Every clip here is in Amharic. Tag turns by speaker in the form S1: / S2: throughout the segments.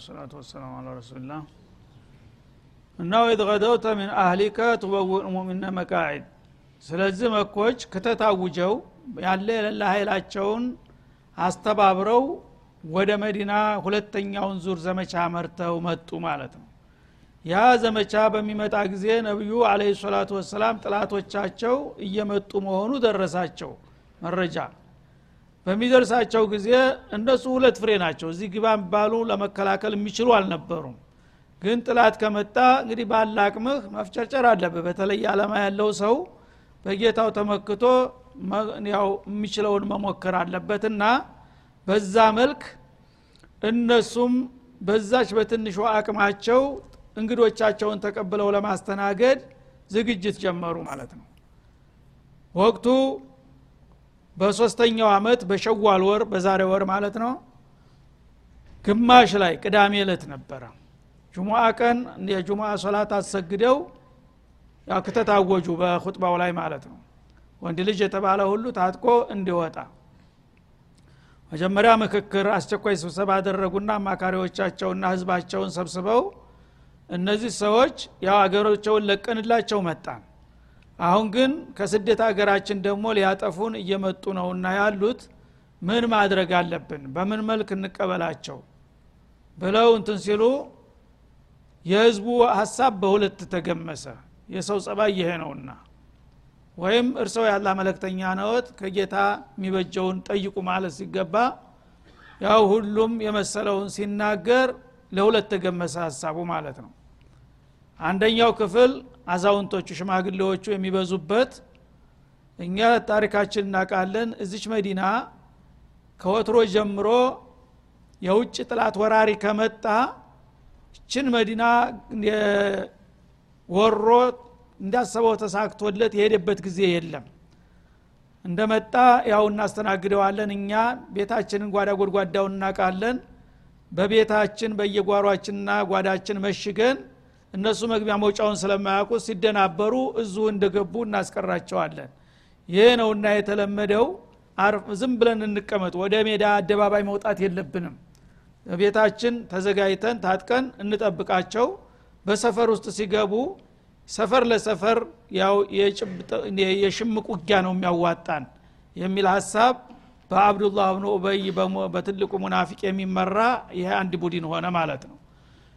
S1: ወሰላቱ ወሰላሙ አላ ረሱልላህ እና ወኢዝ ገደውተ ሚን አህሊከ ቱበውእ ሙእሚነ መቃዒድ። ስለዚህ መኮች ከተታውጀው ያለ የሌለ ኃይላቸውን አስተባብረው ወደ መዲና ሁለተኛውን ዙር ዘመቻ መርተው መጡ ማለት ነው። ያ ዘመቻ በሚመጣ ጊዜ ነቢዩ አለ ሰላቱ ወሰላም ጥላቶቻቸው እየመጡ መሆኑ ደረሳቸው መረጃ በሚደርሳቸው ጊዜ እነሱ ሁለት ፍሬ ናቸው። እዚህ ግባ የሚባሉ ለመከላከል የሚችሉ አልነበሩም። ግን ጥላት ከመጣ እንግዲህ ባለ አቅምህ መፍጨርጨር አለብህ። በተለይ አለማ ያለው ሰው በጌታው ተመክቶ ያው የሚችለውን መሞከር አለበትና በዛ መልክ እነሱም በዛች በትንሿ አቅማቸው እንግዶቻቸውን ተቀብለው ለማስተናገድ ዝግጅት ጀመሩ ማለት ነው። ወቅቱ በሶስተኛው አመት በሸዋል ወር በዛሬ ወር ማለት ነው። ግማሽ ላይ ቅዳሜ እለት ነበረ። ጁሙአ ቀን የጁሙአ ሶላት አሰግደው ያው በኹጥባው ላይ ማለት ነው። ወንድ ልጅ የተባለ ሁሉ ታጥቆ እንዲወጣ መጀመሪያ ምክክር አስቸኳይ ስብሰባ አደረጉና አማካሪዎቻቸውና ህዝባቸውን ሰብስበው እነዚህ ሰዎች ያው አገሮቸውን ለቀንላቸው መጣን አሁን ግን ከስደት ሀገራችን ደግሞ ሊያጠፉን እየመጡ ነውና ያሉት ምን ማድረግ አለብን? በምን መልክ እንቀበላቸው? ብለው እንትን ሲሉ የህዝቡ ሀሳብ በሁለት ተገመሰ። የሰው ጸባይ ይሄ ነውና። ወይም እርሰው ያላ መለክተኛ ነዎት ከጌታ የሚበጀውን ጠይቁ ማለት ሲገባ ያው ሁሉም የመሰለውን ሲናገር ለሁለት ተገመሰ ሀሳቡ ማለት ነው አንደኛው ክፍል አዛውንቶቹ ሽማግሌዎቹ የሚበዙበት እኛ ታሪካችን እናውቃለን። እዚች መዲና ከወትሮ ጀምሮ የውጭ ጥላት ወራሪ ከመጣ እችን መዲና ወሮ እንዳሰበው ተሳክቶለት የሄደበት ጊዜ የለም። እንደመጣ ያው እናስተናግደዋለን። እኛ ቤታችንን ጓዳ ጎድጓዳውን እናውቃለን። በቤታችን በየጓሯችንና ጓዳችን መሽገን እነሱ መግቢያ መውጫውን ስለማያውቁ ሲደናበሩ እዙ እንደገቡ እናስቀራቸዋለን። ይህ ነውና የተለመደው ዝም ብለን እንቀመጥ ወደ ሜዳ አደባባይ መውጣት የለብንም። ቤታችን ተዘጋጅተን ታጥቀን እንጠብቃቸው። በሰፈር ውስጥ ሲገቡ ሰፈር ለሰፈር ያው የሽምቅ ውጊያ ነው የሚያዋጣን የሚል ሀሳብ በአብዱላህ ብኑ ኡበይ በትልቁ ሙናፊቅ የሚመራ ይሄ አንድ ቡድን ሆነ ማለት ነው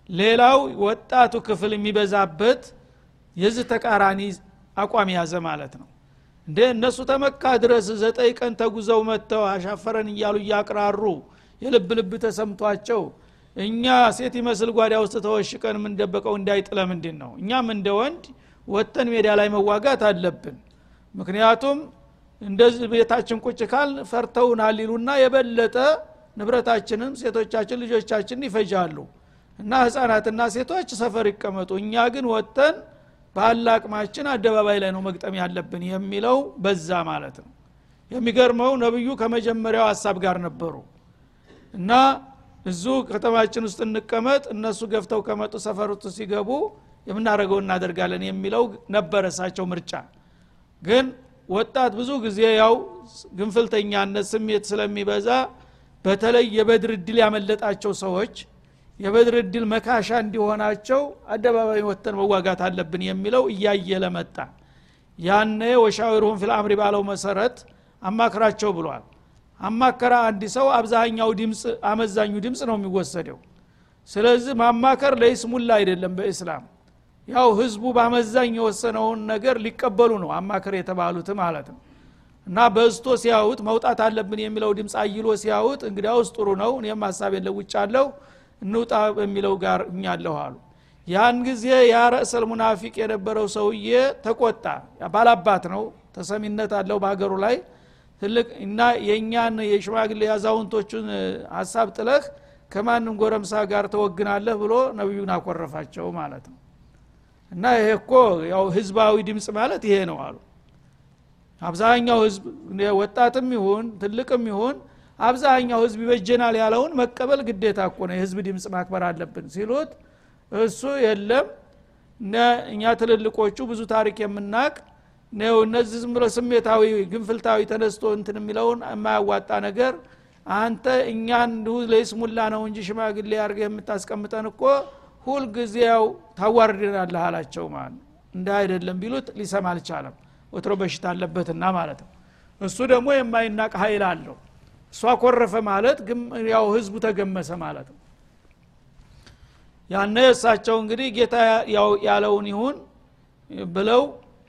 S1: ሌላው ወጣቱ ክፍል የሚበዛበት የዚህ ተቃራኒ አቋም ያዘ ማለት ነው። እንደ እነሱ ተመካ ድረስ ዘጠኝ ቀን ተጉዘው መጥተው አሻፈረን እያሉ እያቅራሩ የልብ ልብ ተሰምቷቸው እኛ ሴት ይመስል ጓዳ ውስጥ ተወሽቀን የምንደበቀው እንዳይጥለ ምንድን ነው እኛም እንደ ወንድ ወጥተን ሜዳ ላይ መዋጋት አለብን። ምክንያቱም እንደዚህ ቤታችን ቁጭ ካል ፈርተውናል ይሉና የበለጠ ንብረታችንም ሴቶቻችን ልጆቻችን ይፈጃሉ እና ህፃናትና ሴቶች ሰፈር ይቀመጡ። እኛ ግን ወጥተን ባለ አቅማችን አደባባይ ላይ ነው መግጠም ያለብን የሚለው በዛ ማለት ነው። የሚገርመው ነብዩ ከመጀመሪያው ሀሳብ ጋር ነበሩ እና እዙ ከተማችን ውስጥ እንቀመጥ እነሱ ገፍተው ከመጡ ሰፈር ሲገቡ የምናደርገው እናደርጋለን የሚለው ነበረ እሳቸው ምርጫ። ግን ወጣት ብዙ ጊዜ ያው ግንፍልተኛነት ስሜት ስለሚበዛ በተለይ የበድር እድል ያመለጣቸው ሰዎች የበድር እድል መካሻ እንዲሆናቸው አደባባይ ወጥተን መዋጋት አለብን የሚለው እያየለ መጣ። ያነ ወሻዊርሁም ፊልአምሪ ባለው መሰረት አማክራቸው ብሏል። አማከራ አንድ ሰው አብዛኛው ድምፅ አመዛኙ ድምፅ ነው የሚወሰደው። ስለዚህ ማማከር ለይስሙላ አይደለም በእስላም። ያው ህዝቡ በአመዛኝ የወሰነውን ነገር ሊቀበሉ ነው አማከር የተባሉት ማለት ነው። እና በዝቶ ሲያዩት መውጣት አለብን የሚለው ድምፅ አይሎ ሲያዩት እንግዲያውስ ጥሩ ነው። እኔም ሀሳብ የለውጫለሁ እንውጣ በሚለው ጋር እኛለሁ አሉ። ያን ጊዜ ያ ረእሰል ሙናፊቅ የነበረው ሰውዬ ተቆጣ። ባላባት ነው ተሰሚነት አለው በሀገሩ ላይ። ትልቅ እና የእኛን የሽማግሌ አዛውንቶቹን ሀሳብ ጥለህ ከማንም ጎረምሳ ጋር ተወግናለህ ብሎ ነቢዩን አኮረፋቸው ማለት ነው። እና ይሄ እኮ ያው ህዝባዊ ድምፅ ማለት ይሄ ነው አሉ። አብዛኛው ህዝብ ወጣትም ይሁን ትልቅም ይሁን አብዛኛው ህዝብ ይበጀናል ያለውን መቀበል ግዴታ እኮ ነው። የህዝብ ድምፅ ማክበር አለብን ሲሉት እሱ የለም። እኛ ትልልቆቹ ብዙ ታሪክ የምናቅ ነው። እነዚህ ዝም ብሎ ስሜታዊ ግንፍልታዊ ተነስቶ እንትን የሚለውን የማያዋጣ ነገር አንተ እኛን ለይስሙላ ነው እንጂ ሽማግሌ አድርገ የምታስቀምጠን እኮ ሁልጊዜ ያው ታዋርድናለህ አላቸው። ማለት ነው እንደ አይደለም ቢሉት ሊሰማ አልቻለም። ወትሮ በሽታ አለበትና ማለት ነው። እሱ ደግሞ የማይናቅ ሀይል አለው እሷ ኮረፈ ማለት ያው ህዝቡ ተገመሰ ማለት ነው። ያነ እሳቸው እንግዲህ ጌታ ያለውን ይሁን ብለው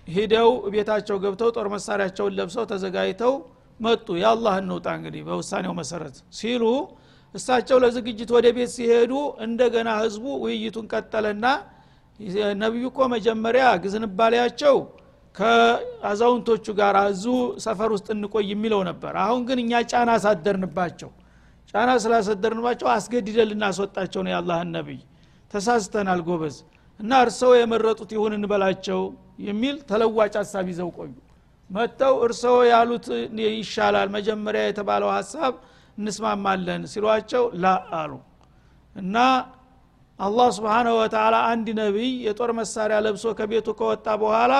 S1: ሂደው ቤታቸው ገብተው ጦር መሳሪያቸውን ለብሰው ተዘጋጅተው መጡ። የአላህ እንውጣ እንግዲህ በውሳኔው መሰረት ሲሉ እሳቸው ለዝግጅት ወደ ቤት ሲሄዱ እንደገና ህዝቡ ውይይቱን ቀጠለና ነቢዩ እኮ መጀመሪያ ግዝንባሌያቸው ከአዛውንቶቹ ጋር እዙ ሰፈር ውስጥ እንቆይ የሚለው ነበር። አሁን ግን እኛ ጫና አሳደርንባቸው። ጫና ስላሰደርንባቸው አስገድደን ልናስወጣቸው ነው የአላህን ነቢይ። ተሳስተናል ጎበዝ። እና እርሰው የመረጡት ይሁን እንበላቸው የሚል ተለዋጭ ሀሳብ ይዘው ቆዩ። መጥተው እርሰው ያሉት ይሻላል መጀመሪያ የተባለው ሀሳብ እንስማማለን ሲሏቸው ላ አሉ። እና አላህ ስብሓንሁ ወተላ አንድ ነቢይ የጦር መሳሪያ ለብሶ ከቤቱ ከወጣ በኋላ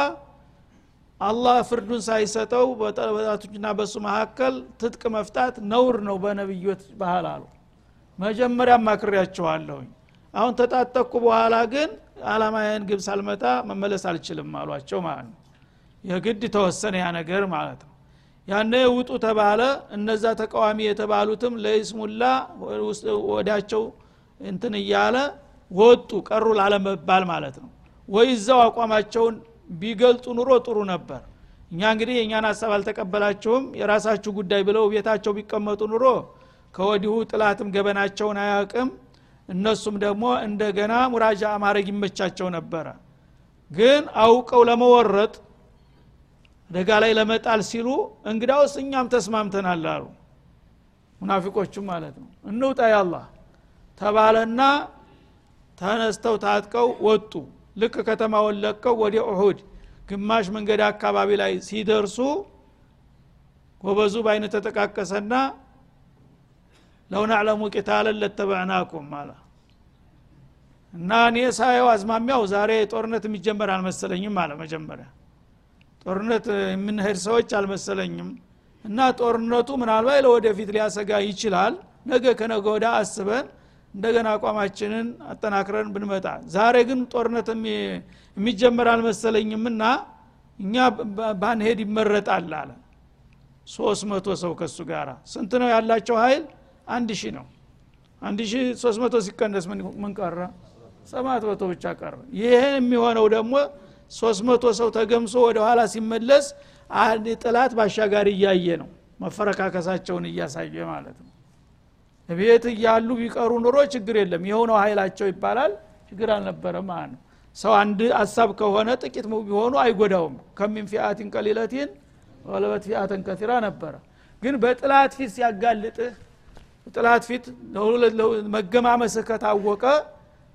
S1: አላህ ፍርዱን ሳይሰጠው በጠላቶችና በሱ መካከል ትጥቅ መፍታት ነውር ነው በነቢዮት ባህል አሉ። መጀመሪያ ማክሬያቸዋለሁኝ አሁን ተጣጠቅኩ በኋላ ግን አላማያን ግብ ሳልመታ መመለስ አልችልም አሏቸው ማለት ነው። የግድ ተወሰነ ያ ነገር ማለት ነው። ያነ ውጡ ተባለ። እነዛ ተቃዋሚ የተባሉትም ለይስሙላ ወዳቸው እንትን እያለ ወጡ ቀሩ ላለመባል ማለት ነው። ወይ እዛው አቋማቸውን ቢገልጡ ኑሮ ጥሩ ነበር። እኛ እንግዲህ የእኛን ሀሳብ አልተቀበላችሁም የራሳችሁ ጉዳይ ብለው ቤታቸው ቢቀመጡ ኑሮ ከወዲሁ ጥላትም ገበናቸውን አያቅም እነሱም ደግሞ እንደገና ሙራጃ ማድረግ ይመቻቸው ነበረ። ግን አውቀው ለመወረጥ አደጋ ላይ ለመጣል ሲሉ እንግዳውስ እኛም ተስማምተናል አሉ። ሙናፊቆቹም ማለት ነው። እንውጣ ያላህ ተባለና ተነስተው ታጥቀው ወጡ ልክ ከተማውን ለቀው ወደ ኡሁድ ግማሽ መንገድ አካባቢ ላይ ሲደርሱ ጎበዙ በአይነ ተጠቃቀሰና ለው ናዕለሙ ቂታለን ለተበዕናኩም አለ። እና እኔ ሳየው አዝማሚያው ዛሬ ጦርነት የሚጀመር አልመሰለኝም አለ መጀመሪያ። ጦርነት የምንሄድ ሰዎች አልመሰለኝም። እና ጦርነቱ ምናልባት ለወደፊት ሊያሰጋ ይችላል። ነገ ከነገ ወዳ አስበን እንደገና አቋማችንን አጠናክረን ብንመጣ። ዛሬ ግን ጦርነት የሚጀመር አልመሰለኝም እና እኛ ባንሄድ ይመረጣል አለ። ሶስት መቶ ሰው ከሱ ጋር ስንት ነው ያላቸው ሀይል አንድ ሺህ ነው። አንድ ሺህ ሶስት መቶ ሲቀነስ ምን ቀረ? ሰባት መቶ ብቻ ቀረ። ይሄ የሚሆነው ደግሞ ሶስት መቶ ሰው ተገምሶ ወደ ኋላ ሲመለስ አንድ ጥላት ባሻጋሪ እያየ ነው። መፈረካከሳቸውን እያሳየ ማለት ነው ቤት እያሉ ቢቀሩ ኑሮ ችግር የለም። የሆነው ኃይላቸው ይባላል። ችግር አልነበረም ማለት ነው። ሰው አንድ ሀሳብ ከሆነ ጥቂት ቢሆኑ አይጎዳውም። ከሚን ፊአትን ቀሊለቲን ወለበት ፊአተን ከቲራ ነበረ። ግን በጥላት ፊት ሲያጋልጥህ ጥላት ፊት መገማመስህ ከታወቀ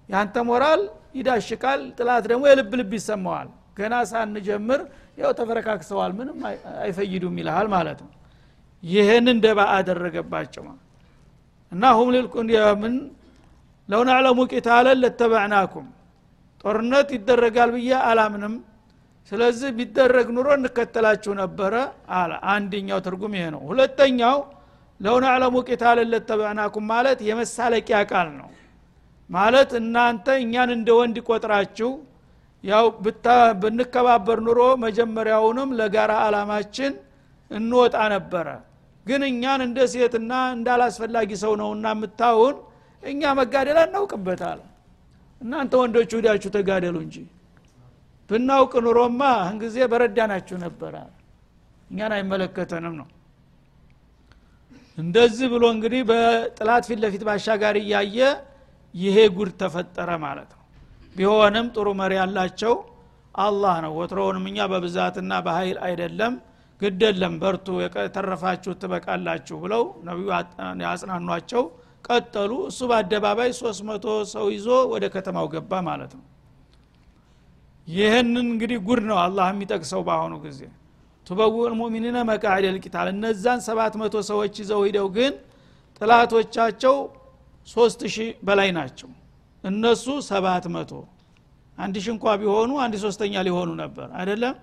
S1: ያንተ ሞራል ይዳሽቃል። ጥላት ደግሞ የልብ ልብ ይሰማዋል። ገና ሳንጀምር ያው ተፈረካክሰዋል ምንም አይፈይዱም ይልሃል ማለት ነው። ይህን እንደባ አደረገባቸው እና ሁም ምን? ለው ናዕለሙ ቂታለን ለተበዕናኩም ጦርነት ይደረጋል ብዬ አላምንም። ስለዚህ ቢደረግ ኑሮ እንከተላችሁ ነበረ አለ። አንደኛው ትርጉም ይሄ ነው። ሁለተኛው ለው ናዕለሙ ቂታለን ለተበዕናኩም ማለት የመሳለቂያ ቃል ነው። ማለት እናንተ እኛን እንደ ወንድ ቆጥራችሁ ያው ብንከባበር ኑሮ መጀመሪያውንም ለጋራ አላማችን እንወጣ ነበረ ግን እኛን እንደ ሴትና እንዳላስፈላጊ ሰው ነውና የምታውን እኛ መጋደል አናውቅበት አለ እናንተ ወንዶቹ ሂዳችሁ ተጋደሉ እንጂ። ብናውቅ ኑሮማ ህን ጊዜ በረዳናችሁ ነበረ። እኛን አይመለከተንም ነው። እንደዚህ ብሎ እንግዲህ በጥላት ፊት ለፊት ባሻጋሪ እያየ ይሄ ጉድ ተፈጠረ ማለት ነው። ቢሆንም ጥሩ መሪ ያላቸው አላህ ነው። ወትሮውንም እኛ በብዛትና በኃይል አይደለም ግደለም በርቱ የተረፋችሁ ትበቃላችሁ ብለው ነቢዩ ያጽናኗቸው ቀጠሉ። እሱ በአደባባይ ሶስት መቶ ሰው ይዞ ወደ ከተማው ገባ ማለት ነው። ይህንን እንግዲህ ጉድ ነው አላህ የሚጠቅሰው በአሁኑ ጊዜ። ቱበውል ሙሚኒነ መቃዕድ ልቂታል እነዛን ሰባት መቶ ሰዎች ይዘው ሂደው ግን ጥላቶቻቸው ሶስት በላይ ናቸው። እነሱ ሰባት መቶ አንድ ሺህ እንኳ ቢሆኑ አንድ ሶስተኛ ሊሆኑ ነበር አይደለም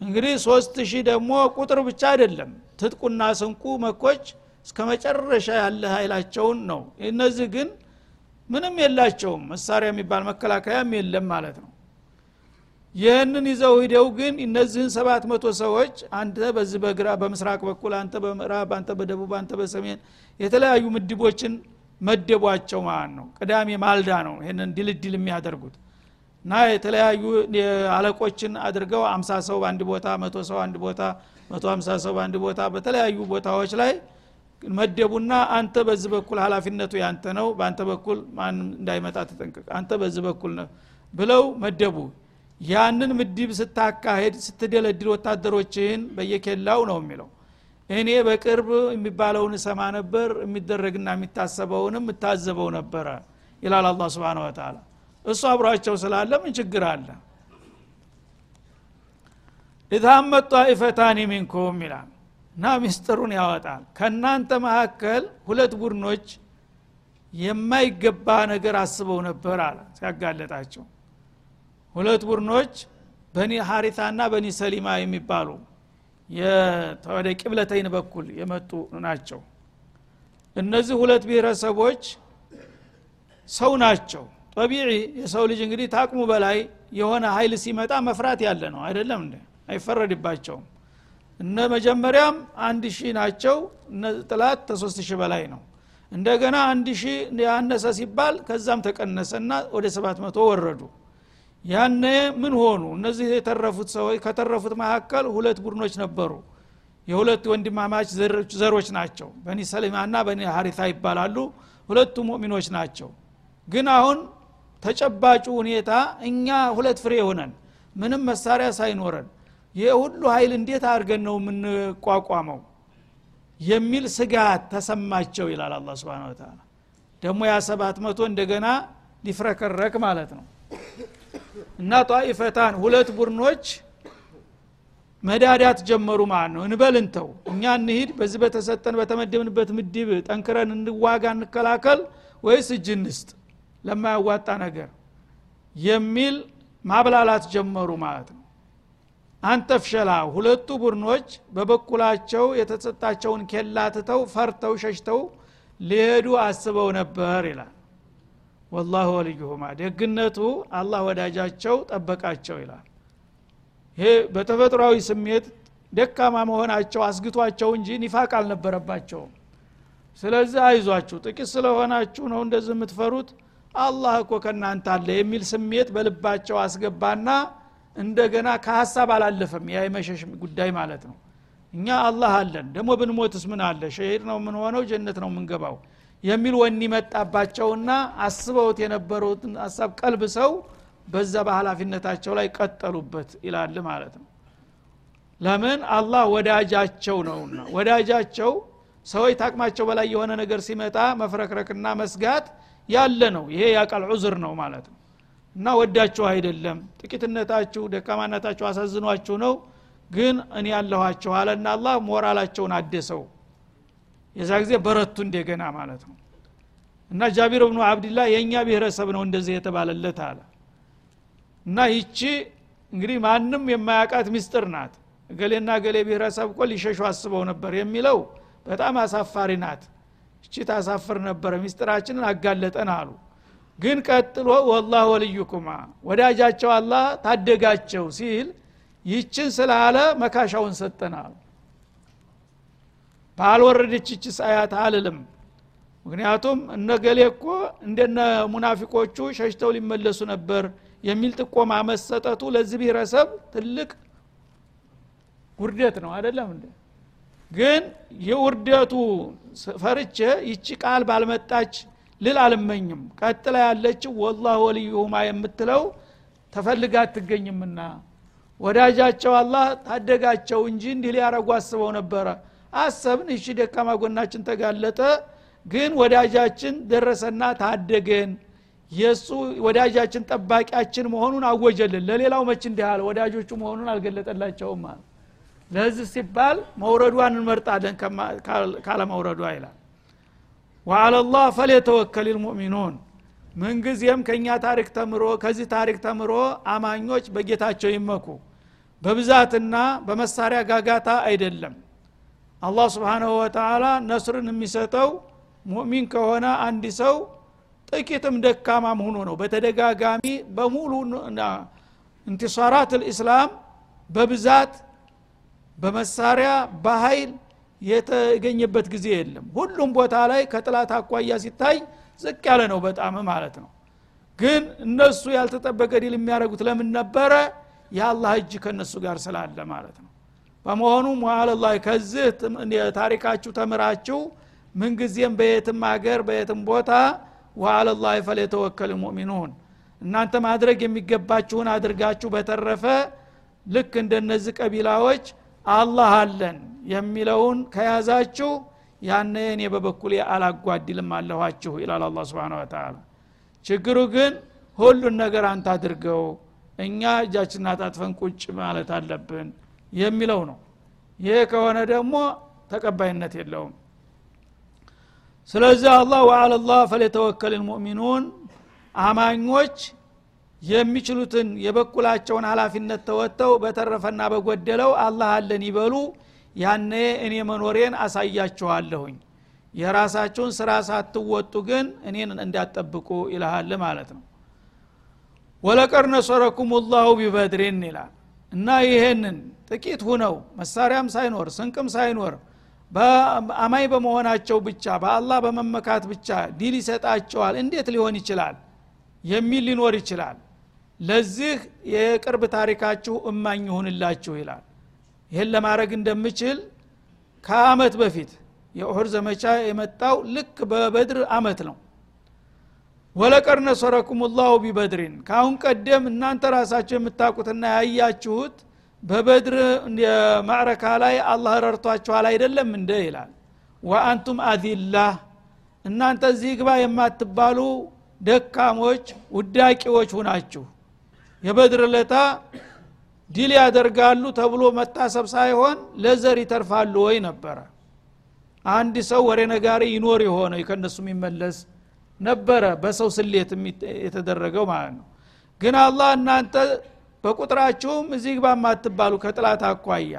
S1: እንግዲህ ሶስት ሺህ ደግሞ ቁጥር ብቻ አይደለም። ትጥቁና ስንቁ መኮች እስከ መጨረሻ ያለ ኃይላቸውን ነው። እነዚህ ግን ምንም የላቸውም። መሳሪያ የሚባል መከላከያም የለም ማለት ነው። ይህንን ይዘው ሂደው ግን እነዚህን ሰባት መቶ ሰዎች አንተ በዚህ በግራ በምስራቅ በኩል አንተ በምዕራብ አንተ በደቡብ አንተ በሰሜን የተለያዩ ምድቦችን መደቧቸው ማለት ነው። ቅዳሜ ማልዳ ነው ይህንን ድልድል የሚያደርጉት እና የተለያዩ አለቆችን አድርገው አምሳ ሰው በአንድ ቦታ መቶ ሰው አንድ ቦታ መቶ ሀምሳ ሰው በአንድ ቦታ በተለያዩ ቦታዎች ላይ መደቡና አንተ በዚህ በኩል ሀላፊነቱ ያንተ ነው በአንተ በኩል ማንም እንዳይመጣ ተጠንቅቅ አንተ በዚህ በኩል ነው ብለው መደቡ። ያንን ምድብ ስታካሄድ ስትደለድል ወታደሮችህን በየኬላው ነው የሚለው። እኔ በቅርብ የሚባለውን እሰማ ነበር የሚደረግና የሚታሰበውንም እታዘበው ነበረ ይላል አላ ስብን ወተላ እሱ አብሯቸው ስላለ ምን ችግር አለ? ኢዛመት ጣኢፈታኒ ሚንኩም ይላል። እና ሚስጥሩን ያወጣል። ከእናንተ መካከል ሁለት ቡድኖች የማይገባ ነገር አስበው ነበር አለ ሲያጋለጣቸው ሁለት ቡድኖች በኒ ሀሪታና በኒ ሰሊማ የሚባሉ ወደ ቂብለተይን በኩል የመጡ ናቸው። እነዚህ ሁለት ብሔረሰቦች ሰው ናቸው ጠቢዒ የሰው ልጅ እንግዲህ ታቅሙ በላይ የሆነ ሀይል ሲመጣ መፍራት ያለ ነው። አይደለም እንደ አይፈረድባቸውም። እነ መጀመሪያም አንድ ሺህ ናቸው። ጥላት ተሶስት ሺህ በላይ ነው። እንደገና አንድ ሺህ ያነሰ ሲባል ከዛም ተቀነሰና ወደ ሰባት መቶ ወረዱ። ያነ ምን ሆኑ? እነዚህ የተረፉት ሰዎች ከተረፉት መካከል ሁለት ቡድኖች ነበሩ። የሁለት ወንድማማች ዘሮች ናቸው። በኒ ሰሊማና በኒ ሀሪታ ይባላሉ። ሁለቱ ሙእሚኖች ናቸው። ግን አሁን ተጨባጩ ሁኔታ እኛ ሁለት ፍሬ ሆነን ምንም መሳሪያ ሳይኖረን ይህ ሁሉ ኃይል እንዴት አድርገን ነው የምንቋቋመው የሚል ስጋት ተሰማቸው ይላል አላ ስብን ተላ ደግሞ ያ ሰባት መቶ እንደገና ሊፍረከረክ ማለት ነው። እና ጣኢፈታን ሁለት ቡድኖች መዳዳት ጀመሩ ማለት ነው። እንበልንተው እኛ እንሂድ በዚህ በተሰጠን በተመደብንበት ምድብ ጠንክረን እንዋጋ እንከላከል ወይስ እጅ እንስጥ ለማያዋጣ ነገር የሚል ማብላላት ጀመሩ ማለት ነው። አንተ ፍሸላ ሁለቱ ቡድኖች በበኩላቸው የተሰጣቸውን ኬላ ትተው ፈርተው ሸሽተው ሊሄዱ አስበው ነበር ይላል። ወላሁ ወልዩሁማ ደግነቱ አላህ ወዳጃቸው ጠበቃቸው ይላል። ይሄ በተፈጥሯዊ ስሜት ደካማ መሆናቸው አስግቷቸው እንጂ ኒፋቅ አልነበረባቸውም። ስለዚህ አይዟችሁ ጥቂት ስለሆናችሁ ነው እንደዚህ የምትፈሩት አላህ እኮ ከእናንተ አለ የሚል ስሜት በልባቸው አስገባና እንደገና ከሀሳብ አላለፈም። ያ የመሸሽ ጉዳይ ማለት ነው። እኛ አላህ አለን። ደግሞ ብንሞትስ ምን አለ? ሸሂድ ነው የምንሆነው ጀነት ነው የምንገባው የሚል ወኒ መጣባቸውና አስበውት የነበሩትን ሀሳብ ቀልብ ሰው በዛ በኃላፊነታቸው ላይ ቀጠሉበት ይላል ማለት ነው። ለምን? አላህ ወዳጃቸው ነውና። ወዳጃቸው ሰዎች ታቅማቸው በላይ የሆነ ነገር ሲመጣ መፍረክረክና መስጋት ያለ ነው። ይሄ ያቃል ዑዝር ነው ማለት ነው። እና ወዳችሁ አይደለም። ጥቂትነታችሁ ደካማነታችሁ አሳዝኗችሁ ነው። ግን እኔ ያለኋችሁ አለና አላህ ሞራላቸውን አደሰው። የዛ ጊዜ በረቱ እንደገና ማለት ነው። እና ጃቢር ብኑ አብድላ የእኛ ብሔረሰብ ነው እንደዚህ የተባለለት አለ። እና ይቺ እንግዲህ ማንም የማያቃት ሚስጥር ናት። እገሌና እገሌ ብሔረሰብ እኮ ሊሸሹ አስበው ነበር የሚለው በጣም አሳፋሪ ናት እቺ ታሳፍር ነበረ ሚስጥራችንን አጋለጠን አሉ። ግን ቀጥሎ ወላህ ወልዩኩማ ወዳጃቸው አላህ ታደጋቸው ሲል ይችን ስላለ መካሻውን ሰጠን ባልወረደች ይችስ አያት አልልም። ምክንያቱም እነገሌ እኮ እንደነ ሙናፊቆቹ ሸሽተው ሊመለሱ ነበር የሚል ጥቆማ መሰጠቱ ለዚህ ብሔረሰብ ትልቅ ውርደት ነው። አይደለም እንደ ግን የውርደቱ ፈርቼ ይቺ ቃል ባልመጣች ልል አልመኝም። ቀጥላ ያለችው ወላህ ወልዩሁማ የምትለው ተፈልጋ አትገኝምና ወዳጃቸው አላህ ታደጋቸው እንጂ እንዲህ ሊያረጉ አስበው ነበረ። አሰብን እሺ ደካማ ጎናችን ተጋለጠ ግን ወዳጃችን ደረሰና ታደገን። የእሱ ወዳጃችን ጠባቂያችን መሆኑን አወጀልን። ለሌላው መች እንዲህ አለ? ወዳጆቹ መሆኑን አልገለጠላቸውም አለ ለዚህ ሲባል መውረዷን እንመርጣለን ካለመውረዷ ይላል። ወአለላህ ፈሌተወከል ልሙእሚኑን። ምንጊዜም ከእኛ ታሪክ ተምሮ ከዚህ ታሪክ ተምሮ አማኞች በጌታቸው ይመኩ። በብዛትና በመሳሪያ ጋጋታ አይደለም። አላህ ስብሓናሁ ወተላ ነስርን የሚሰጠው ሙእሚን ከሆነ አንድ ሰው ጥቂትም ደካማም ሆኖ ነው። በተደጋጋሚ በሙሉ እንቲሷራት ልእስላም በብዛት በመሳሪያ በኃይል የተገኘበት ጊዜ የለም። ሁሉም ቦታ ላይ ከጥላት አኳያ ሲታይ ዝቅ ያለ ነው በጣም ማለት ነው። ግን እነሱ ያልተጠበቀ ድል የሚያደርጉት ለምን ነበረ? የአላህ እጅ ከእነሱ ጋር ስላለ ማለት ነው። በመሆኑም ዋአለላ ከዚህ ታሪካችሁ ተምራችሁ ምንጊዜም በየትም ሀገር በየትም ቦታ ወአለላ ፈለተወከል ሙእሚኑን እናንተ ማድረግ የሚገባችሁን አድርጋችሁ በተረፈ ልክ እንደነዚህ ቀቢላዎች አላህ አለን የሚለውን ከያዛችሁ ያነ እኔ በበኩሌ አላጓድልም አለኋችሁ ይላል አላ ስብን ወተላ ችግሩ ግን ሁሉን ነገር አንተ አድርገው እኛ እጃችንን አጣጥፈን ቁጭ ማለት አለብን የሚለው ነው። ይሄ ከሆነ ደግሞ ተቀባይነት የለውም። ስለዚህ አላህ ወአለላህ ፈለተወከል ልሙእሚኑን አማኞች የሚችሉትን የበኩላቸውን ሀላፊነት ተወጥተው በተረፈና በጎደለው አላህ አለን ይበሉ። ያኔ እኔ መኖሬን አሳያችኋለሁኝ። የራሳችሁን ስራ ሳትወጡ ግን እኔን እንዳትጠብቁ ይልሃል ማለት ነው። ወለቀር ነሰረኩም ላሁ ቢበድሪን ይላል። እና ይሄንን ጥቂት ሁነው መሳሪያም ሳይኖር ስንቅም ሳይኖር አማኝ በመሆናቸው ብቻ በአላህ በመመካት ብቻ ድል ይሰጣቸዋል። እንዴት ሊሆን ይችላል? የሚል ሊኖር ይችላል ለዚህ የቅርብ ታሪካችሁ እማኝ ይሁንላችሁ ይላል። ይህን ለማድረግ እንደምችል ከአመት በፊት የኡሁድ ዘመቻ የመጣው ልክ በበድር አመት ነው። ولقد نصركم الله ببدر። ከአሁን ቀደም እናንተ ራሳቸው የምታውቁትና ያያችሁት በበድር ማዕረካ ላይ አላህ ረድቷችኋል አይደለም እንደ ይላል። ወአንቱም አዚላህ። እናንተ እዚህ ግባ የማትባሉ ደካሞች ውዳቂዎች ሁናችሁ የበድር ለታ ድል ያደርጋሉ ተብሎ መታሰብ ሳይሆን ለዘር ይተርፋሉ ወይ ነበረ። አንድ ሰው ወሬ ነጋሪ ይኖር የሆነ ከነሱ የሚመለስ ነበረ በሰው ስሌት የተደረገው ማለት ነው። ግን አላህ እናንተ በቁጥራችሁም እዚህ ግባ የማትባሉ ከጥላት አኳያ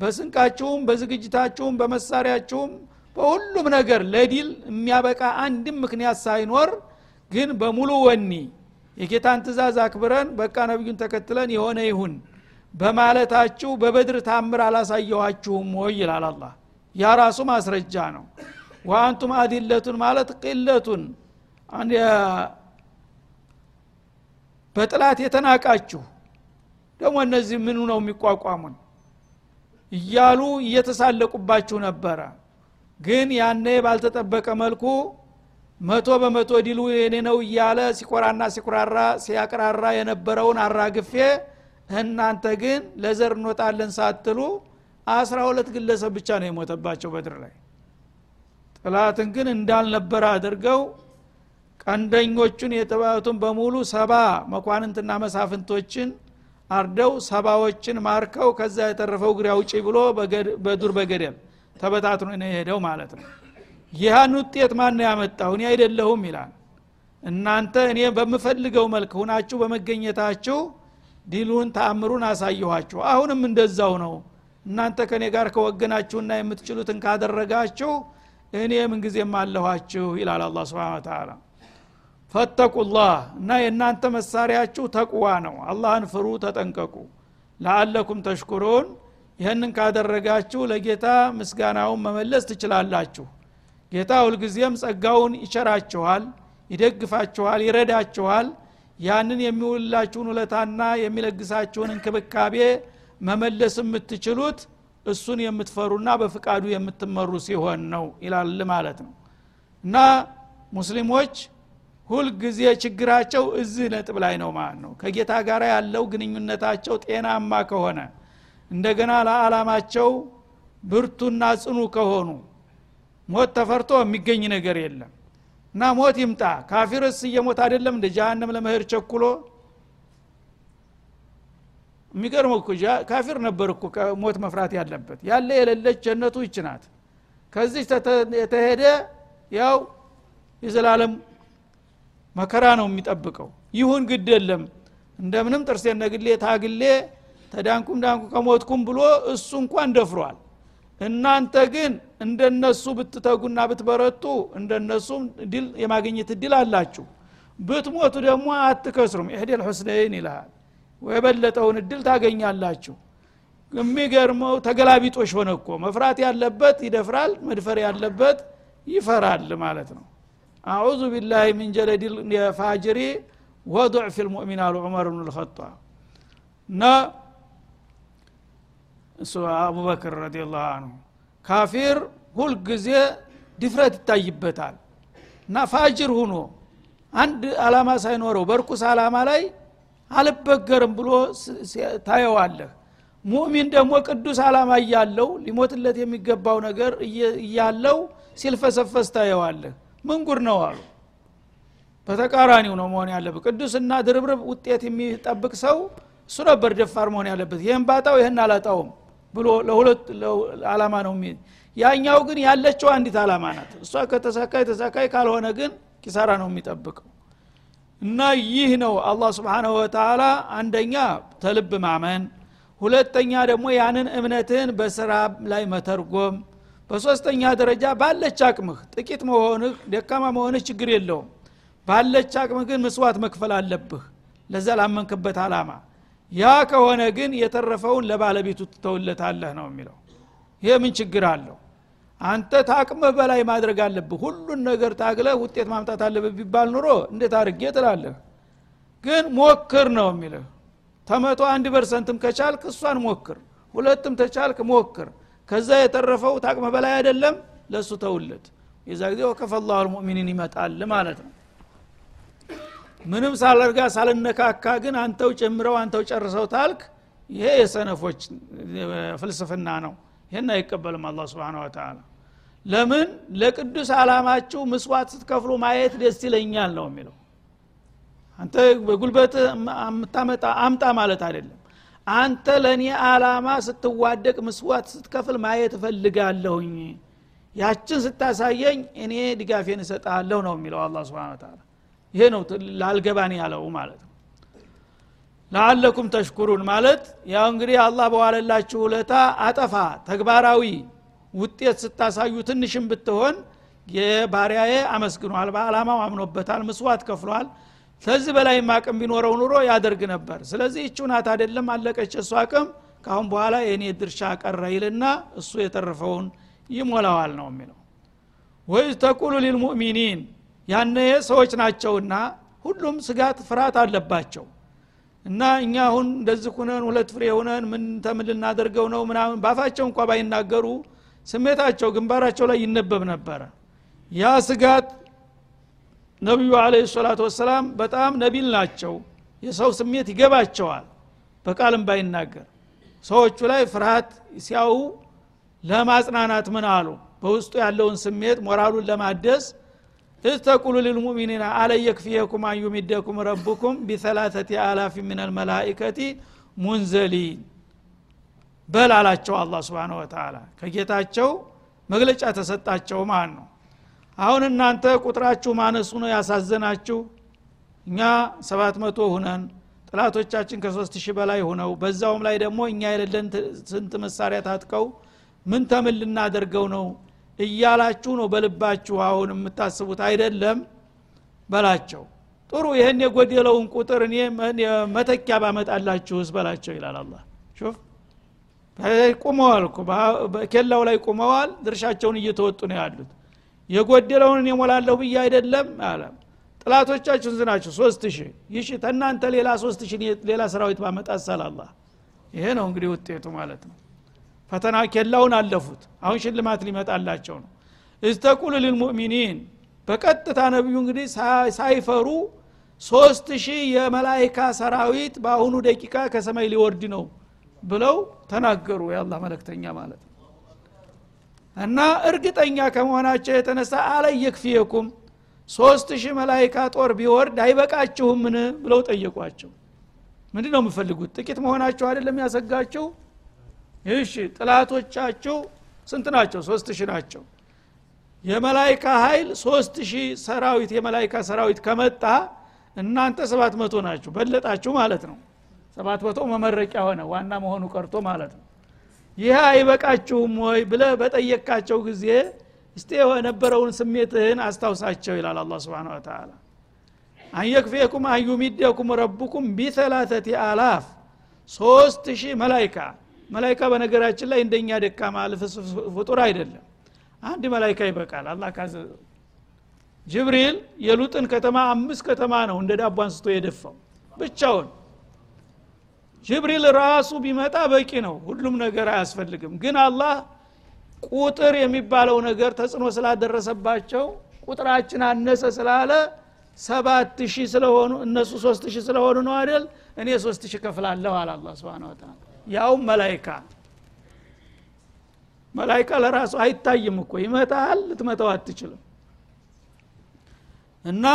S1: በስንቃችሁም በዝግጅታችሁም በመሳሪያችሁም በሁሉም ነገር ለዲል የሚያበቃ አንድም ምክንያት ሳይኖር ግን በሙሉ ወኒ የጌታን ትእዛዝ አክብረን በቃ ነቢዩን ተከትለን የሆነ ይሁን በማለታችሁ በበድር ታምር አላሳየኋችሁም ወይ ይላል አላ ያ ራሱ ማስረጃ ነው። ወአንቱም አዲለቱን ማለት ቅለቱን በጥላት የተናቃችሁ ደግሞ እነዚህ ምኑ ነው የሚቋቋሙን? እያሉ እየተሳለቁባችሁ ነበረ። ግን ያኔ ባልተጠበቀ መልኩ መቶ በመቶ ዲሉ የኔ ነው እያለ ሲቆራና ሲኩራራ ሲያቅራራ የነበረውን አራግፌ እናንተ ግን ለዘር እንወጣለን ሳትሉ አስራ ሁለት ግለሰብ ብቻ ነው የሞተባቸው በድር ላይ። ጥላትን ግን እንዳልነበረ አድርገው ቀንደኞቹን የተባሉትን በሙሉ ሰባ መኳንንትና መሳፍንቶችን አርደው ሰባዎችን ማርከው ከዛ የተረፈው ግሪያ ውጪ ብሎ በዱር በገደል ተበታትኖ ነው የሄደው ማለት ነው ይህን ውጤት ማን ያመጣው? እኔ አይደለሁም ይላል። እናንተ እኔ በምፈልገው መልክ ሁናችሁ በመገኘታችሁ ዲሉን ተአምሩን አሳየኋችሁ። አሁንም እንደዛው ነው። እናንተ ከእኔ ጋር ከወገናችሁና የምትችሉትን ካደረጋችሁ እኔ ምንጊዜም አለኋችሁ ይላል አላ ስብን ተላ ፈተቁላህ እና የእናንተ መሳሪያችሁ ተቅዋ ነው። አላህን ፍሩ ተጠንቀቁ። ለአለኩም ተሽኩሩን። ይህንን ካደረጋችሁ ለጌታ ምስጋናውን መመለስ ትችላላችሁ ጌታ ሁልጊዜም ጸጋውን ይቸራችኋል ይደግፋችኋል ይረዳችኋል። ያንን የሚውላችሁን ውለታና የሚለግሳችሁን እንክብካቤ መመለስ የምትችሉት እሱን የምትፈሩና በፍቃዱ የምትመሩ ሲሆን ነው ይላል ማለት ነው። እና ሙስሊሞች ሁልጊዜ ችግራቸው እዚህ ነጥብ ላይ ነው ማለት ነው። ከጌታ ጋር ያለው ግንኙነታቸው ጤናማ ከሆነ እንደገና ለዓላማቸው ብርቱና ጽኑ ከሆኑ ሞት ተፈርቶ የሚገኝ ነገር የለም። እና ሞት ይምጣ። ካፊርስ እየሞት አይደለም እንደ ጃሃንም ለመሄድ ቸኩሎ? የሚገርም እኮ ካፊር ነበር እኮ ሞት መፍራት ያለበት። ያለ የሌለች ጀነቱ ይችናት ከዚህ የተሄደ ያው የዘላለም መከራ ነው የሚጠብቀው። ይሁን ግድ የለም። እንደምንም ጥርሴን ነግሌ ታግሌ ተዳንኩም ዳንኩ ከሞትኩም ብሎ እሱ እንኳን ደፍሯል። እናንተ ግን እንደነሱ ብትተጉና ብትበረቱ እንደነሱም ድል የማግኘት እድል አላችሁ። ብትሞቱ ደግሞ አትከስሩም። ኢህዴል ሁስነይን ይልሃል። የበለጠውን እድል ታገኛላችሁ። የሚገርመው ተገላቢጦሽ ሆነ እኮ። መፍራት ያለበት ይደፍራል መድፈር ያለበት ይፈራል ማለት ነው። አዑዙ ቢላህ ምን ጀለዲል የፋጅሪ ወضዕፍ ልሙእሚን አሉ ዑመር ብን ልኸጣብ እና እሱ አቡበክር ረዲላሁ አንሁ ካፊር ሁልጊዜ ድፍረት ይታይበታል። እና ፋጅር ሁኖ አንድ አላማ ሳይኖረው በርኩስ አላማ ላይ አልበገርም ብሎ ታየዋለህ። ሙእሚን ደግሞ ቅዱስ አላማ እያለው ሊሞትለት የሚገባው ነገር እያለው ሲልፈሰፈስ ታየዋለህ። ምንጉር ነው አሉ። በተቃራኒው ነው መሆን ያለበት። ቅዱስና ድርብርብ ውጤት የሚጠብቅ ሰው እሱ ነበር ደፋር መሆን ያለበት። ይህን ባጣው ይህን አላጣውም ብሎ ለሁለት አላማ ነው ያኛው ግን ያለችው አንዲት አላማ ናት። እሷ ከተሳካይ ተሳካይ ካልሆነ ግን ኪሳራ ነው የሚጠብቀው። እና ይህ ነው አላህ ስብሓናሁ ወተላ አንደኛ ተልብ ማመን ሁለተኛ ደግሞ ያንን እምነትህን በስራ ላይ መተርጎም በሶስተኛ ደረጃ ባለች አቅምህ ጥቂት መሆንህ ደካማ መሆንህ ችግር የለውም። ባለች አቅምህ ግን መስዋዕት መክፈል አለብህ። ለዛ ላመንክበት አላማ ያ ከሆነ ግን የተረፈውን ለባለቤቱ ትተውለታለህ ነው የሚለው። ይሄ ምን ችግር አለው? አንተ ታቅምህ በላይ ማድረግ አለብህ። ሁሉን ነገር ታግለህ ውጤት ማምጣት አለብህ ቢባል ኖሮ እንዴት አድርጌ ትላለህ? ግን ሞክር ነው የሚልህ። ተመቶ አንድ percent ም ከቻልክ እሷን ሞክር ሁለትም ተቻልክ ሞክር። ከዛ የተረፈው ታቅመ በላይ አይደለም ለእሱ ተውለት። የዛ ጊዜ ወከፈ ላሁ ልሙእሚኒን ይመጣል ማለት ነው ምንም ሳለርጋ ሳልነካካ ግን አንተው ጨምረው አንተው ጨርሰው ታልክ? ይሄ የሰነፎች ፍልስፍና ነው። ይህን አይቀበልም አላ ስብን ወተላ ለምን? ለቅዱስ አላማችሁ ምስዋት ስትከፍሉ ማየት ደስ ይለኛል ነው የሚለው። አንተ በጉልበት የምታመጣ አምጣ ማለት አይደለም። አንተ ለእኔ አላማ ስትዋደቅ ምስዋት ስትከፍል ማየት እፈልጋለሁኝ። ያችን ስታሳየኝ እኔ ድጋፌን እሰጣለሁ ነው የሚለው አላ ስብን ተላ ይሄ ነው ላልገባን ያለው ማለት ነው። ለአለኩም ተሽኩሩን ማለት ያው እንግዲህ አላህ በዋለላችሁ ውለታ አጠፋ ተግባራዊ ውጤት ስታሳዩ ትንሽም ብትሆን የባሪያዬ አመስግኗል በአላማው አምኖበታል ምስዋት ከፍሏል። ከዚህ በላይ አቅም ቢኖረው ኑሮ ያደርግ ነበር። ስለዚህ እችናት አይደለም አለቀች እሱ አቅም። ካሁን በኋላ የእኔ ድርሻ ቀረ ይልና እሱ የተረፈውን ይሞላዋል ነው የሚለው። ወይ ተቁሉ ሊልሙእሚኒን ያነ ሰዎች ናቸውና ሁሉም ስጋት ፍርሃት አለባቸው። እና እኛ አሁን እንደዚህ ሁነን ሁለት ፍሬ ሁነን ምን ተምን ልናደርገው ነው ምናምን ባፋቸው እንኳ ባይናገሩ ስሜታቸው ግንባራቸው ላይ ይነበብ ነበረ። ያ ስጋት ነቢዩ አለ ሰላቱ ወሰላም በጣም ነቢል ናቸው። የሰው ስሜት ይገባቸዋል በቃልም ባይናገር። ሰዎቹ ላይ ፍርሃት ሲያው ለማጽናናት ምን አሉ? በውስጡ ያለውን ስሜት ሞራሉን ለማደስ እዝ ተቁሉ ልልሙእሚኒን አለ የክፍየኩም አን ዩሚደኩም ረቡኩም ቢሰላተቲ አላፊ ምን አልመላኢከቲ ሙንዘሊን። በል አላቸው አላ ስብን ወተላ ከጌታቸው መግለጫ ተሰጣቸው ማለት ነው። አሁን እናንተ ቁጥራችሁ ማነሱ ነው ያሳዘናችሁ? እኛ ሰባት መቶ ሁነን ጥላቶቻችን ከሶስት ሺህ በላይ ሁነው በዛውም ላይ ደግሞ እኛ የሌለን ስንት መሳሪያ ታጥቀው ምን ተምን ልናደርገው ነው እያላችሁ ነው በልባችሁ አሁን የምታስቡት። አይደለም በላቸው። ጥሩ ይህን የጎደለውን ቁጥር እኔ መተኪያ ባመጣላችሁስ በላቸው ይላል አላ ቁመዋል ኬላው ላይ ቁመዋል ድርሻቸውን እየተወጡ ነው ያሉት። የጎደለውን የሞላለሁ ብዬ አይደለም አለ። ጥላቶቻችሁን ዝናችሁ ሶስት ሺህ። ይሽ ተናንተ ሌላ ሶስት ሺህ ሌላ ሰራዊት ባመጣ ሰላላ ይሄ ነው እንግዲህ ውጤቱ ማለት ነው ፈተና ኬላውን አለፉት። አሁን ሽልማት ሊመጣላቸው ነው። እስተቁል ልልሙእሚኒን። በቀጥታ ነቢዩ እንግዲህ ሳይፈሩ ሶስት ሺህ የመላይካ ሰራዊት በአሁኑ ደቂቃ ከሰማይ ሊወርድ ነው ብለው ተናገሩ። የአላህ መለክተኛ ማለት ነው። እና እርግጠኛ ከመሆናቸው የተነሳ አላይ የክፍየኩም ሶስት ሺህ መላይካ ጦር ቢወርድ አይበቃችሁምን ብለው ጠየቋቸው። ምንድ ነው የምፈልጉት? ጥቂት መሆናቸው አይደለም ያሰጋቸው እሺ ጥላቶቻችሁ ስንት ናቸው? ሶስት ሺህ ናቸው። የመላይካ ኃይል ሶስት ሺህ ሰራዊት የመላይካ ሰራዊት ከመጣ እናንተ ሰባት መቶ ናችሁ። በለጣችሁ ማለት ነው። ሰባት መቶ መመረቂያ ሆነ ዋና መሆኑ ቀርቶ ማለት ነው። ይህ አይበቃችሁም ወይ ብለ በጠየቃቸው ጊዜ እስቲ የነበረውን ስሜትህን አስታውሳቸው ይላል አላ ስብን ተላ አንየክፌኩም አንዩሚደኩም ረቡኩም ቢተላተቲ አላፍ ሶስት ሺህ መላይካ መላይካ በነገራችን ላይ እንደኛ ደካማ ፍጡር አይደለም። አንድ መላይካ ይበቃል። አላ ካዘዘ ጅብሪል የሉጥን ከተማ አምስት ከተማ ነው እንደ ዳቦ አንስቶ የደፋው ብቻውን። ጅብሪል ራሱ ቢመጣ በቂ ነው። ሁሉም ነገር አያስፈልግም። ግን አላህ ቁጥር የሚባለው ነገር ተጽዕኖ ስላደረሰባቸው ቁጥራችን አነሰ ስላለ ሰባት ሺህ ስለሆኑ እነሱ ሶስት ሺህ ስለሆኑ ነው አይደል? እኔ ሶስት ሺህ ከፍላለሁ አለ አላ ስብን ያውም መላይካ መላይካ ለራሱ አይታይም እኮ። ይመታል ልትመታው አትችልም። እና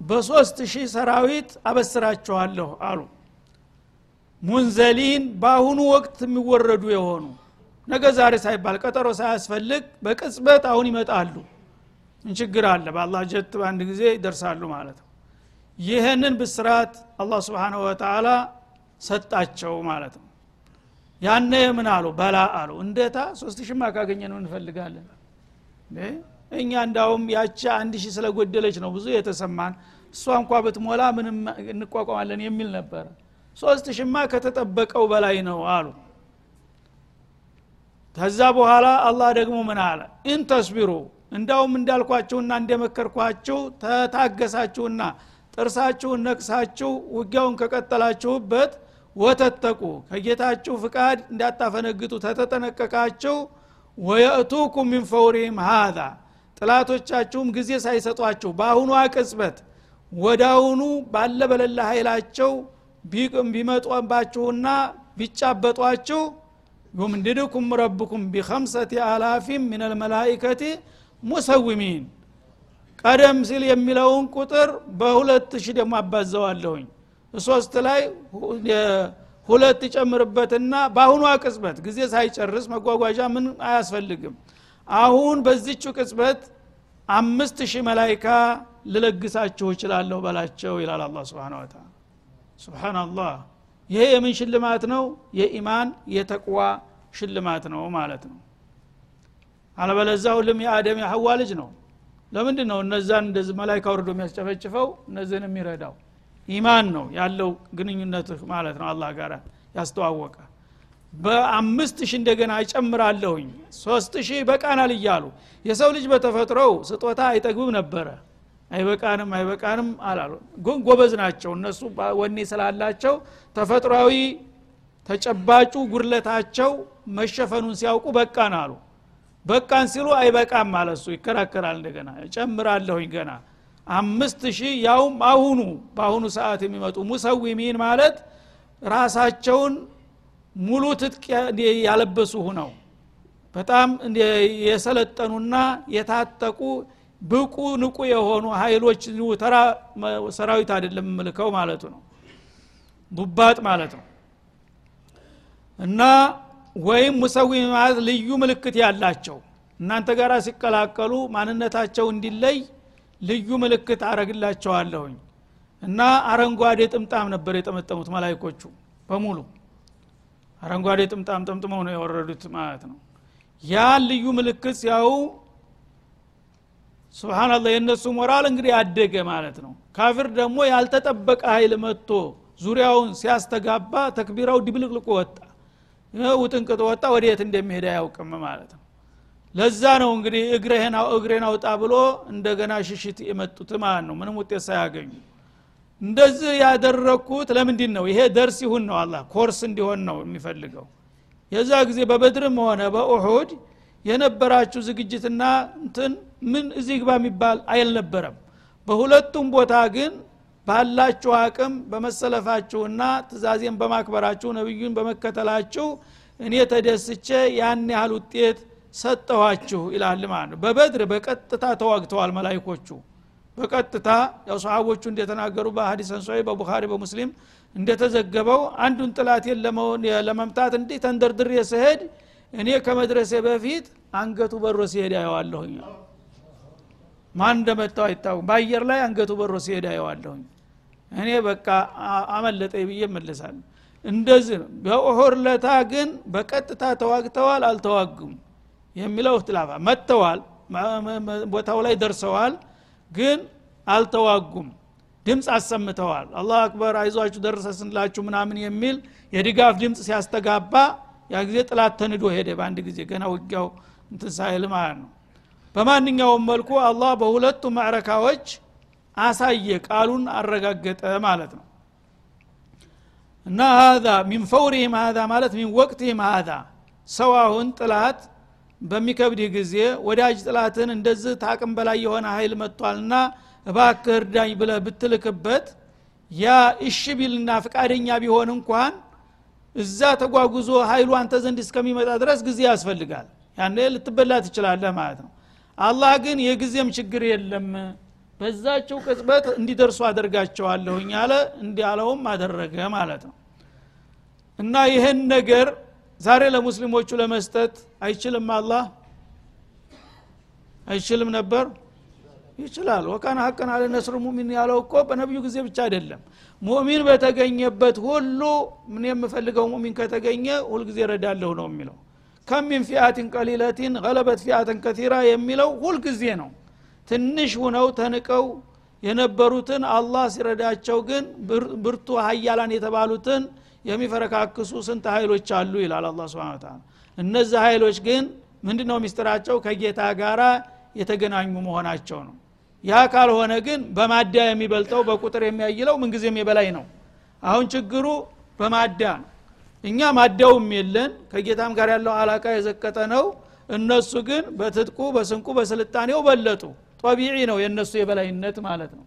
S1: በሶስት ሺህ ሰራዊት አበስራቸዋለሁ አሉ። ሙንዘሊን በአሁኑ ወቅት የሚወረዱ የሆኑ ነገ ዛሬ ሳይባል ቀጠሮ ሳያስፈልግ በቅጽበት አሁን ይመጣሉ። እንችግር አለ? በአላህ ጀት በአንድ ጊዜ ይደርሳሉ ማለት ነው። ይህንን ብስራት አላህ ስብንሁ ወተላ ሰጣቸው ማለት ነው ያነ ምን አሉ? በላ አሉ። እንዴታ ሶስት ሽማ ካገኘን እንፈልጋለን። እኛ እንዳውም ያቻ አንድ ሺህ ስለጎደለች ነው ብዙ የተሰማን። እሷ እንኳ ብትሞላ ምንም እንቋቋማለን የሚል ነበረ ሶስት ሽማ ከተጠበቀው በላይ ነው አሉ። ከዛ በኋላ አላህ ደግሞ ምን አለ? ኢንተስቢሩ እንዳውም እንዳልኳችሁና እንደመከርኳችሁ ተታገሳችሁና ጥርሳችሁን ነቅሳችሁ ውጊያውን ከቀጠላችሁበት ወተተቁ ከጌታችሁ ፍቃድ እንዳታፈነግጡ ተተጠነቀቃችሁ ወየእቱኩም ሚን ፈውሪህም ሃዛ ጥላቶቻችሁም ጊዜ ሳይሰጧችሁ በአሁኑ ቅጽበት ወዳውኑ ባለ በለላ ኃይላቸው ቢመጡባችሁና ቢጫበጧችሁ ዩምድድኩም ረብኩም ቢከምሰቲ አላፊም ምን አልመላይከቲ ሙሰዊሚን። ቀደም ሲል የሚለውን ቁጥር በሁለት ሺህ ደግሞ አባዘዋለሁኝ ሶስት ላይ ሁለት ጨምርበትና በአሁኗ ቅጽበት ጊዜ ሳይጨርስ መጓጓዣ ምን አያስፈልግም። አሁን በዚቹ ቅጽበት አምስት ሺህ መላይካ ልለግሳችሁ እችላለሁ በላቸው ይላል አላ ስብን ወተላ ስብናላህ ይሄ የምን ሽልማት ነው? የኢማን የተቅዋ ሽልማት ነው ማለት ነው። አለበለዛ ሁሉም የአደም የሐዋ ልጅ ነው። ለምንድ ነው እነዛን እንደዚህ መላይካ ወርዶ የሚያስጨፈጭፈው? እነዚህን የሚረዳው ኢማን ነው ያለው ግንኙነት ማለት ነው። አላህ ጋር ያስተዋወቀ። በአምስት ሺህ እንደገና እጨምራለሁኝ። ሶስት ሺህ በቃናል እያሉ የሰው ልጅ በተፈጥሮው ስጦታ አይጠግብም ነበረ። አይበቃንም አይበቃንም አላሉ። ግን ጎበዝ ናቸው። እነሱ ወኔ ስላላቸው ተፈጥሯዊ ተጨባጩ ጉድለታቸው መሸፈኑን ሲያውቁ በቃን አሉ። በቃን ሲሉ አይበቃም ማለሱ ይከራከራል እንደገና። እጨምራለሁኝ ገና አምስት ሺህ ያውም አሁኑ በአሁኑ ሰዓት የሚመጡ ሙሰዊሚን ማለት ራሳቸውን ሙሉ ትጥቅ ያለበሱ ሁነው በጣም የሰለጠኑና የታጠቁ ብቁ ንቁ የሆኑ ሀይሎች ተራ ሰራዊት አይደለም ምልከው ማለቱ ነው። ቡባጥ ማለት ነው። እና ወይም ሙሰዊም ማለት ልዩ ምልክት ያላቸው እናንተ ጋር ሲቀላቀሉ ማንነታቸው እንዲለይ ልዩ ምልክት አረግላቸዋለሁኝ እና አረንጓዴ ጥምጣም ነበር የጠመጠሙት መላይኮቹ በሙሉ። አረንጓዴ ጥምጣም ጠምጥመው ነው የወረዱት ማለት ነው። ያን ልዩ ምልክት ሲያው ስብናላህ የእነሱ ሞራል እንግዲህ ያደገ ማለት ነው። ካፊር ደግሞ ያልተጠበቀ ኃይል መጥቶ ዙሪያውን ሲያስተጋባ ተክቢራው ድብልቅልቁ ወጣ። ውጥንቅጥ ወጣ። ወደየት እንደሚሄድ አያውቅም ማለት ነው ለዛ ነው እንግዲህ እግሬን አውጣ ብሎ እንደገና ሽሽት የመጡት ማለት ነው። ምንም ውጤት ሳያገኙ። እንደዚህ ያደረግኩት ለምንድን ነው? ይሄ ደርስ ይሁን ነው አላ ኮርስ እንዲሆን ነው የሚፈልገው። የዛ ጊዜ በበድርም ሆነ በኡሑድ የነበራችሁ ዝግጅትና እንትን ምን እዚህ ግባ የሚባል አልነበረም በሁለቱም ቦታ ግን ባላችሁ አቅም በመሰለፋችሁና ትእዛዜን በማክበራችሁ ነቢዩን በመከተላችሁ እኔ ተደስቼ ያን ያህል ውጤት ሰጠኋችሁ ይላል ማለት ነው። በበድር በቀጥታ ተዋግተዋል መላይኮቹ በቀጥታ ያው ሰሃቦቹ እንደተናገሩ በሀዲስ አንሷይ በቡኻሪ በሙስሊም እንደተዘገበው አንዱን ጥላቴን ለመምታት እንዲህ ተንደርድሬ ስሄድ እኔ ከመድረሴ በፊት አንገቱ በሮ ሲሄድ አየዋለሁኝ። ማን እንደመጣው አይታወቅም። በአየር ላይ አንገቱ በሮ ሲሄድ አየዋለሁኝ። እኔ በቃ አመለጠ ብዬ መለሳለሁ እንደዚህ በኡሑድ ለታ ግን በቀጥታ ተዋግተዋል አልተዋጉም የሚለው እክትላፋ መጥተዋል ቦታው ላይ ደርሰዋል ግን አልተዋጉም። ድምፅ አሰምተዋል። አላህ አክበር አይዟችሁ ደረሰስንላችሁ ምናምን የሚል የድጋፍ ድምፅ ሲያስተጋባ ያ ጊዜ ጥላት ተንዶ ሄደ በአንድ ጊዜ። ገና ውጊያው እንትን ማለት ነው። በማንኛውም መልኩ አላህ በሁለቱ ማዕረካዎች አሳየ ቃሉን አረጋገጠ ማለት ነው። እና ሀዛ ሚን ፈውሪህም ሀዛ ማለት ሚን ወቅትህም ሀዛ። ሰው አሁን ጥላት በሚከብድህ ጊዜ ወዳጅ ጥላትን እንደዚህ ታቅም በላይ የሆነ ኃይል መጥቷልና እባክህ እርዳኝ ብለ ብትልክበት ያ እሺ ቢልና ፍቃደኛ ቢሆን እንኳን እዛ ተጓጉዞ ኃይሉ አንተ ዘንድ እስከሚመጣ ድረስ ጊዜ ያስፈልጋል። ያኔ ልትበላ ትችላለህ ማለት ነው። አላህ ግን የጊዜም ችግር የለም። በዛቸው ቅጽበት እንዲደርሱ አደርጋቸዋለሁኝ አለ። እንዲያለውም አደረገ ማለት ነው። እና ይህን ነገር ዛሬ ለሙስሊሞቹ ለመስጠት አይችልም አላህ? አይችልም ነበር? ይችላል። ወካን ሀቀን አለ ነስር ሙሚን ያለው እኮ በነቢዩ ጊዜ ብቻ አይደለም። ሙሚን በተገኘበት ሁሉ ምን የምፈልገው ሙሚን ከተገኘ ሁልጊዜ ረዳለሁ ነው የሚለው። ከም ሚን ፊአትን ቀሊለቲን ገለበት ፊአትን ከቲራ የሚለው ሁልጊዜ ነው። ትንሽ ሁነው ተንቀው የነበሩትን አላህ ሲረዳቸው ግን ብርቱ ሀያላን የተባሉትን የሚፈረካክሱ ስንት ኃይሎች አሉ ይላል አላ ስብን ታላ እነዚህ ኃይሎች ግን ምንድ ነው ሚስጥራቸው? ከጌታ ጋር የተገናኙ መሆናቸው ነው። ያ ካልሆነ ግን በማዳ የሚበልጠው በቁጥር የሚያይለው ምንጊዜም የበላይ ነው። አሁን ችግሩ በ مادة ነው። እኛ مادة ውም የለን ከጌታም ጋር ያለው علاقة የዘቀጠ ነው። እነሱ ግን በትጥቁ በስንቁ በስልጣኔው በለጡ። طبيعي ነው የእነሱ የበላይነት ማለት ነው።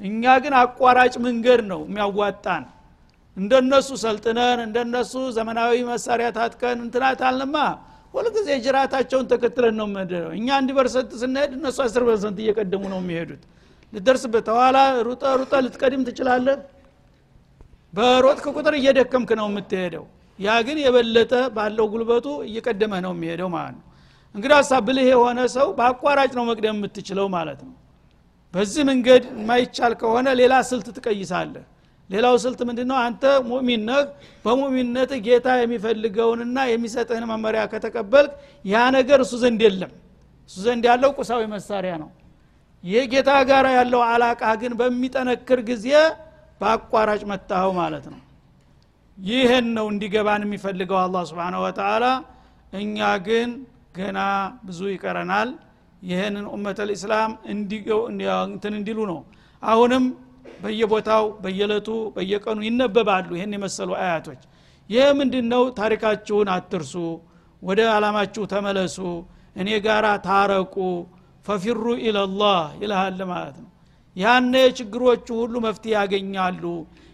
S1: እኛ ግን አቋራጭ መንገድ ነው የሚያዋጣን እንደነሱ ሰልጥነን እንደነሱ ዘመናዊ መሳሪያ ታጥቀን እንትናት አልንማ ሁልጊዜ ጅራታቸውን ተከትለን ነው መደው እኛ አንድ percent ስንሄድ እነሱ አስር percent እየቀደሙ ነው የሚሄዱት። ልደርስበት ተኋላ ሩጠ ሩጠ ልትቀድም ትችላለህ። በሮጥክ ቁጥር እየደከምክ ነው የምትሄደው። ያ ግን የበለጠ ባለው ጉልበቱ እየቀደመህ ነው የሚሄደው ማለት ነው። እንግዲህ ሀሳብ ብልህ የሆነ ሰው በአቋራጭ ነው መቅደም የምትችለው ማለት ነው። በዚህ መንገድ የማይቻል ከሆነ ሌላ ስልት ትቀይሳለህ ሌላው ስልት ምንድ ነው አንተ ሙእሚን ነህ። በሙእሚንነት ጌታ የሚፈልገውንና የሚሰጥህን መመሪያ ከተቀበልክ ያ ነገር እሱ ዘንድ የለም። እሱ ዘንድ ያለው ቁሳዊ መሳሪያ ነው። ይህ ጌታ ጋር ያለው አላቃ ግን በሚጠነክር ጊዜ በአቋራጭ መታኸው ማለት ነው። ይህን ነው እንዲገባን የሚፈልገው አላህ ስብን ወተላ እኛ ግን ገና ብዙ ይቀረናል። ይህንን ኡመት ልእስላም እንትን እንዲሉ ነው። አሁንም በየቦታው በየለቱ በየቀኑ ይነበባሉ ይህን የመሰሉ አያቶች። ይህ ምንድን ነው ታሪካችሁን አትርሱ ወደ አላማችሁ ተመለሱ እኔ ጋር ታረቁ ፈፊሩ ኢለላህ ይልሃል ማለት ነው። ያነ ችግሮቹ ሁሉ መፍትሄ ያገኛሉ።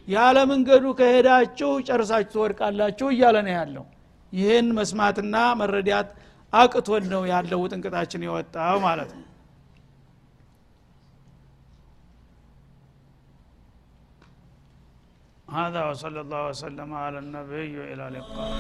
S1: ያለ መንገዱ ከሄዳችሁ ጨርሳችሁ ትወድቃላችሁ እያለ ነው ያለው። ይህን መስማትና መረዳት አቅቶን ነው ያለው ጥንቅጣችን የወጣው ማለት ነው هذا وصلى الله وسلم على النبي وإلى اللقاء.